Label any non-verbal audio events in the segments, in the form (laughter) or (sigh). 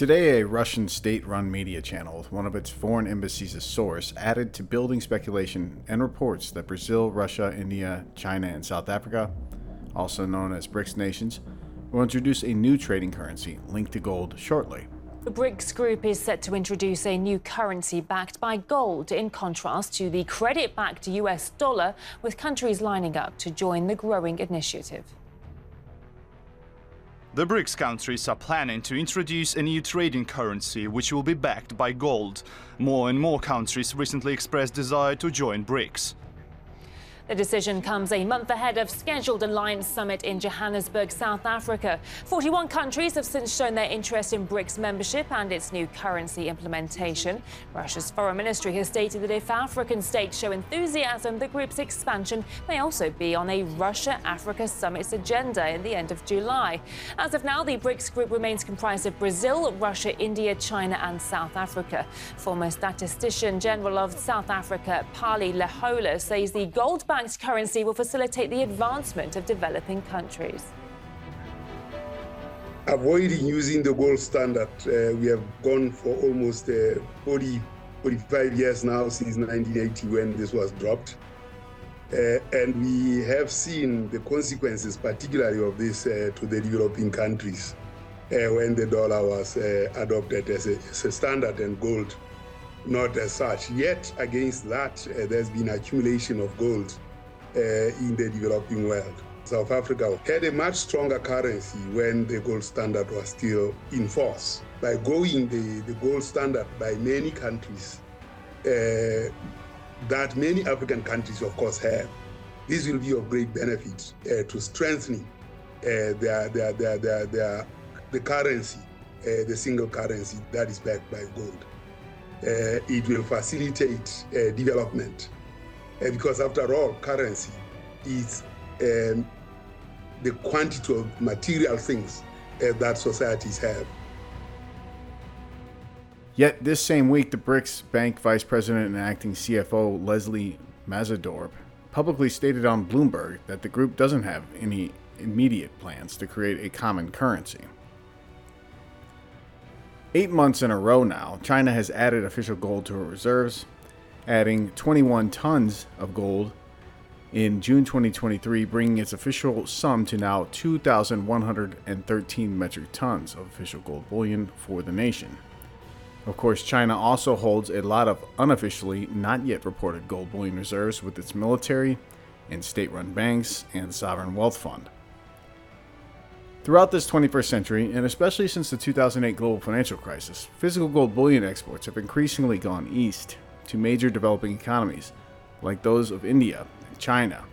Today, a Russian state run media channel with one of its foreign embassies as source added to building speculation and reports that Brazil, Russia, India, China, and South Africa, also known as BRICS nations, will introduce a new trading currency linked to gold shortly. The BRICS group is set to introduce a new currency backed by gold, in contrast to the credit backed US dollar, with countries lining up to join the growing initiative. The BRICS countries are planning to introduce a new trading currency which will be backed by gold. More and more countries recently expressed desire to join BRICS. The decision comes a month ahead of scheduled Alliance Summit in Johannesburg, South Africa. 41 countries have since shown their interest in BRICS membership and its new currency implementation. Russia's foreign ministry has stated that if African states show enthusiasm, the group's expansion may also be on a Russia Africa Summit's agenda in the end of July. As of now, the BRICS group remains comprised of Brazil, Russia, India, China, and South Africa. Former statistician general of South Africa, Pali Lehohla, says the gold banked currency will facilitate the advancement of developing countries. Avoiding using the gold standard, uh, we have gone for almost uh, 40, 45 years now since 1980 when this was dropped. Uh, and we have seen the consequences, particularly of this, uh, to the developing countries uh, when the dollar was uh, adopted as a, as a standard and gold not as such. Yet, against that, uh, there's been accumulation of gold in the developing world. South Africa had a much stronger currency when the gold standard was still in force. By going the, the gold standard by many countries, uh, that many African countries, of course, have, this will be of great benefit uh, to strengthening uh, their, their, their, their, their, the currency, uh, the single currency that is backed by gold. Uh, it will facilitate uh, development uh, because after all, currency is um, the quantity of material things uh, that societies have. Yet this same week, the BRICS Bank Vice President and Acting CFO Leslie Maasdorp publicly stated on Bloomberg that the group doesn't have any immediate plans to create a common currency. Eight months in a row now, China has added official gold to her reserves, adding 21 tons of gold in June 2023, bringing its official sum to now 2,113 metric tons of official gold bullion for the nation. Of course, China also holds a lot of unofficially not yet reported gold bullion reserves with its military and state run banks and sovereign wealth fund. Throughout this 21st century, and especially since the 2008 global financial crisis, physical gold bullion exports have increasingly gone east to major developing economies like those of India and China,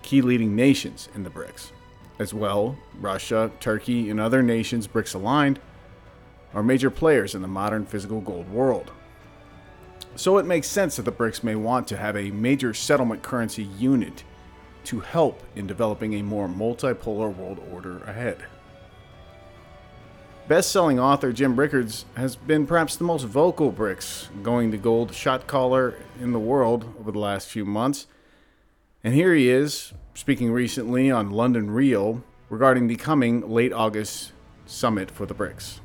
key leading nations in the BRICS. As well, Russia, Turkey, and other nations BRICS aligned are major players in the modern physical gold world. So it makes sense that the BRICS may want to have a major settlement currency unit to help in developing a more multipolar world order ahead. Best selling author Jim Rickards has been perhaps the most vocal BRICS going to gold shot caller in the world over the last few months. And here he is, speaking recently on London Real regarding the coming late August summit for the BRICS.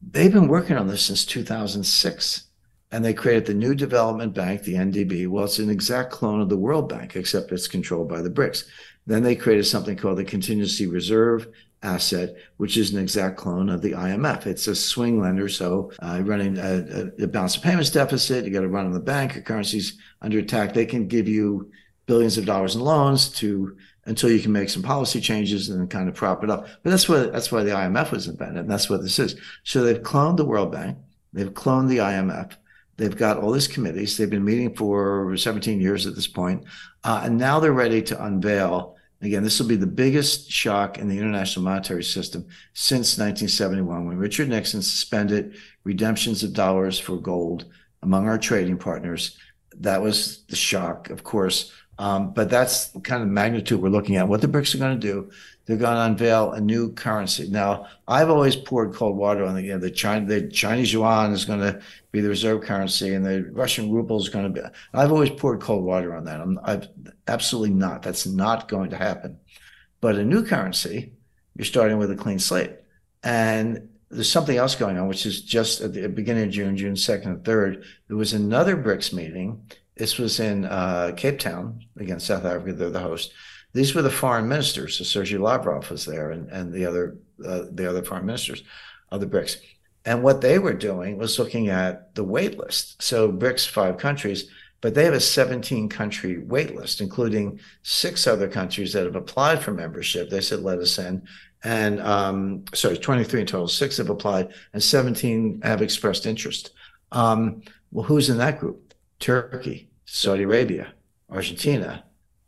They've been working on this since 2006 and they created the new development bank, the NDB. Well, it's an exact clone of the World Bank, except it's controlled by the BRICS. Then they created something called the Contingency Reserve Asset, which is an exact clone of the IMF. It's a swing lender, so uh, running a, a, balance of payments deficit, you got to run on the bank. Your currency's under attack. They can give you billions of dollars in loans to until you can make some policy changes and then kind of prop it up. But that's what that's why the IMF was invented, and that's what this is. So they've cloned the World Bank, they've cloned the IMF They've got all these committees. They've been meeting for 17 years at this point. Uh, and now they're ready to unveil. Again, this will be the biggest shock in the international monetary system since 1971 when Richard Nixon suspended redemptions of dollars for gold among our trading partners. That was the shock, of course. Um, but that's the kind of magnitude we're looking at. What the BRICS are going to do they're going to unveil a new currency. Now, I've always poured cold water on the, you know, the, China, the Chinese yuan is going to be the reserve currency and the Russian ruble is going to be. I've always poured cold water on that. I'm I've, absolutely not. That's not going to happen. But a new currency, you're starting with a clean slate. And there's something else going on, which is just at the beginning of June, June 2nd and 3rd, there was another BRICS meeting. This was in uh, Cape Town, again, South Africa, they're the host. These were the foreign ministers. So Sergei Lavrov was there and, and the other uh, the other foreign ministers of the BRICS. And what they were doing was looking at the wait list. So BRICS, five countries, but they have a 17 country wait list, including six other countries that have applied for membership. They said, let us in. And um, sorry, 23 in total, six have applied, and 17 have expressed interest. Um, well, who's in that group? Turkey, Saudi Arabia, Argentina,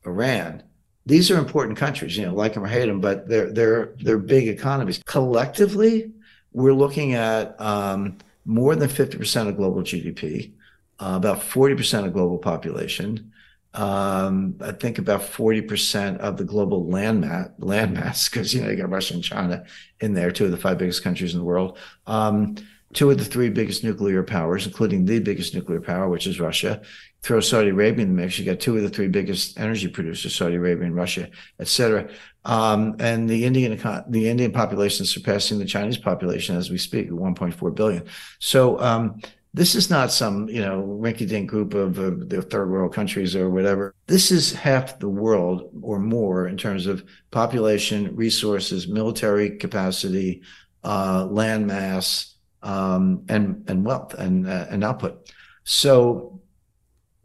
Iran. These are important countries, you know, like them or hate them, but they're they're they're big economies. Collectively, we're looking at um, more than 50% of global GDP, uh, about 40% of global population. Um, I think about 40% of the global land, mat, land mass, because, you know, you got Russia and China in there, two of the five biggest countries in the world. Um, two of the three biggest nuclear powers, including the biggest nuclear power, which is Russia. Throw Saudi Arabia in the mix, you got two of the three biggest energy producers, Saudi Arabia and Russia, et cetera. Um, and the Indian the Indian population is surpassing the Chinese population as we speak, at 1.4 billion. So um, this is not some you know rinky-dink group of uh, the third world countries or whatever. This is half the world or more in terms of population, resources, military capacity, uh, land mass, um, and and wealth and uh, and output. So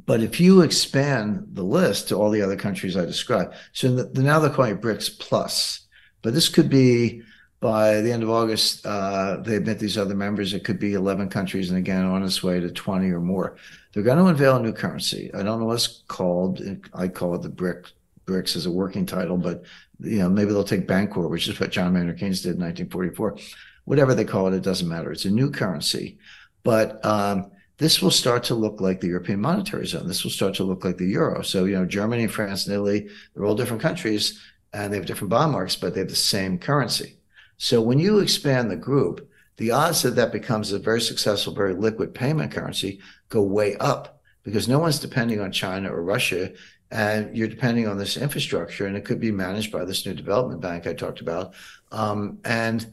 but if you expand the list to all the other countries I described, so the, now they're calling it BRICS Plus, but this could be by the end of August, uh, they admit these other members. It could be 11 countries, and again, on its way to 20 or more. They're going to unveil a new currency. I don't know what it's called. I call it the BRIC. BRICS as a working title, but you know maybe they'll take Bancor, which is what John Maynard Keynes did in 1944. Whatever they call it, it doesn't matter. It's a new currency, but um, this will start to look like the European monetary zone. This will start to look like the euro. So, you know, Germany, France, and Italy, they're all different countries and they have different bond marks, but they have the same currency. So when you expand the group, the odds that that becomes a very successful, very liquid payment currency go way up because no one's depending on China or Russia and you're depending on this infrastructure and it could be managed by this new development bank I talked about. Um, and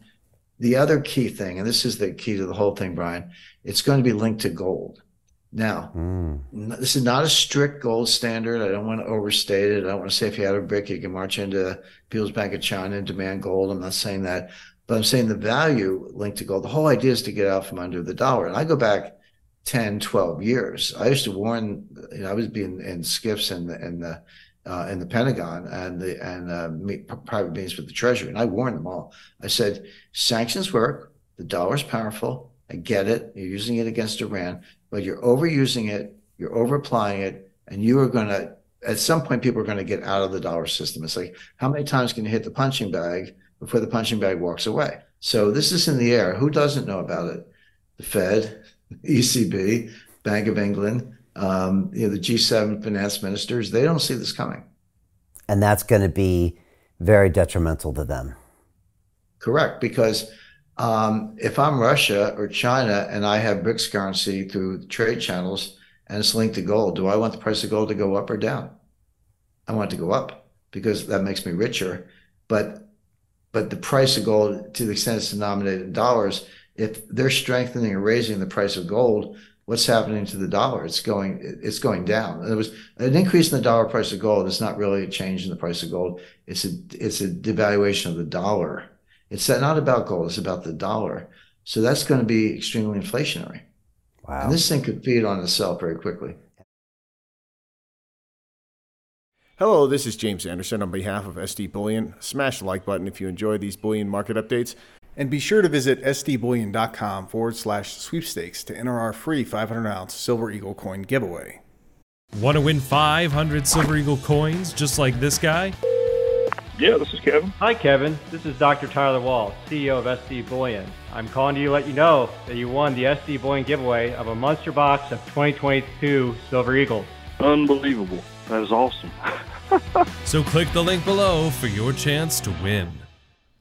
the other key thing, and this is the key to the whole thing, Brian, it's going to be linked to gold. Now, mm. this is not a strict gold standard. I don't want to overstate it. I don't want to say if you had a brick, you can march into People's Bank of China and demand gold. I'm not saying that, but I'm saying the value linked to gold. The whole idea is to get out from under the dollar. And I go back 10, 12 years. I used to warn, you know, I was being in SCIFs and the, and the, uh, in the Pentagon and the and uh, private meetings with the Treasury, and I warned them all. I said, sanctions work. The dollar's powerful. I get it. You're using it against Iran, but you're overusing it. You're over applying it, and you are going to. At some point, people are going to get out of the dollar system. It's like how many times can you hit the punching bag before the punching bag walks away? So this is in the air. Who doesn't know about it? The Fed, (laughs) ECB, Bank of England, um, you know, the G7 finance ministers. They don't see this coming, and that's going to be very detrimental to them. Correct, because um, if I'm Russia or China and I have BRICS currency through trade channels and it's linked to gold, do I want the price of gold to go up or down? I want it to go up because that makes me richer. But but the price of gold, to the extent it's denominated in dollars, if they're strengthening or raising the price of gold, what's happening to the dollar? It's going it's going down. There was an increase in the dollar price of gold. It's not really a change in the price of gold. It's a it's a devaluation of the dollar it's not about gold, it's about the dollar. So that's going to be extremely inflationary. Wow. And this thing could feed on itself very quickly. Hello, this is James Anderson on behalf of SD Bullion. Smash the like button if you enjoy these bullion market updates. And be sure to visit sdbullion.com forward slash sweepstakes to enter our free 500 ounce Silver Eagle coin giveaway. Want to win 500 Silver Eagle coins just like this guy? Yeah, this is Kevin. Hi, Kevin. This is Dr. Tyler Wall, CEO of SD Bullion. I'm calling to let you know that you won the SD Bullion giveaway of a monster box of 2022 Silver Eagles. Unbelievable. That is awesome. (laughs) so click the link below for your chance to win.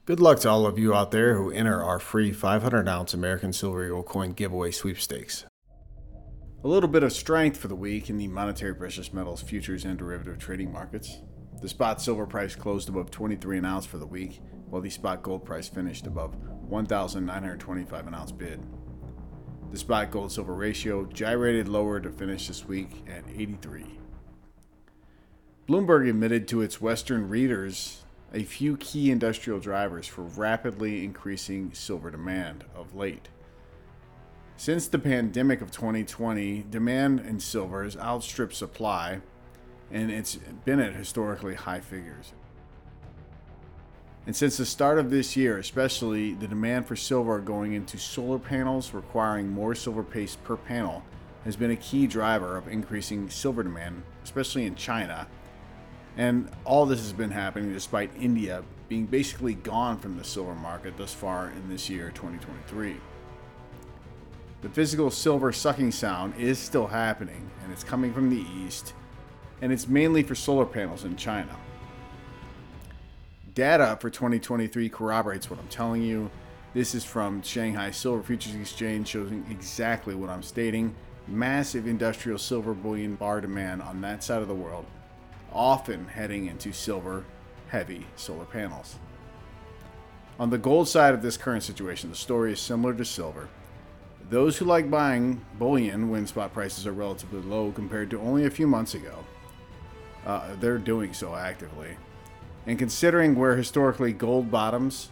Good luck to all of you out there who enter our free 500 ounce American Silver Eagle coin giveaway sweepstakes. A little bit of strength for the week in the monetary precious metals futures and derivative trading markets. The spot silver price closed above 23 an ounce for the week, while the spot gold price finished above 1,925 an ounce bid. The spot gold silver ratio gyrated lower to finish this week at 83. Bloomberg admitted to its Western readers a few key industrial drivers for rapidly increasing silver demand of late. Since the pandemic of 2020, demand in silver has outstripped supply, and it's been at historically high figures. And since the start of this year, especially the demand for silver going into solar panels requiring more silver paste per panel has been a key driver of increasing silver demand, especially in China. And all this has been happening despite India being basically gone from the silver market thus far in this year, 2023. The physical silver sucking sound is still happening, and it's coming from the east, and it's mainly for solar panels in China. Data for 2023 corroborates what I'm telling you. This is from Shanghai Silver Futures Exchange, showing exactly what I'm stating. Massive industrial silver bullion bar demand on that side of the world, often heading into silver heavy solar panels. On the gold side of this current situation, the story is similar to silver. Those who like buying bullion when spot prices are relatively low compared to only a few months ago, uh, they're doing so actively. And considering where historically gold bottoms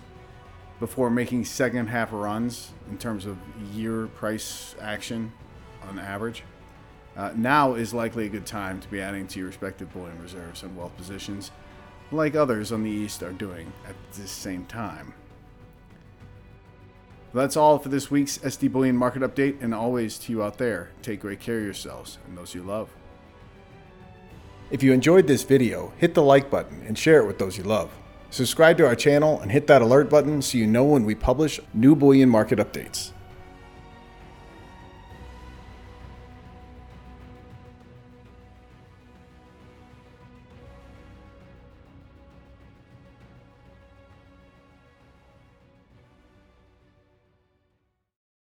before making second half runs in terms of year price action on average, uh, now is likely a good time to be adding to your respective bullion reserves and wealth positions, like others on the East are doing at this same time. That's all for this week's SD Bullion Market Update, and always to you out there, take great care of yourselves and those you love. If you enjoyed this video, hit the like button and share it with those you love. Subscribe to our channel and hit that alert button so you know when we publish new bullion market updates.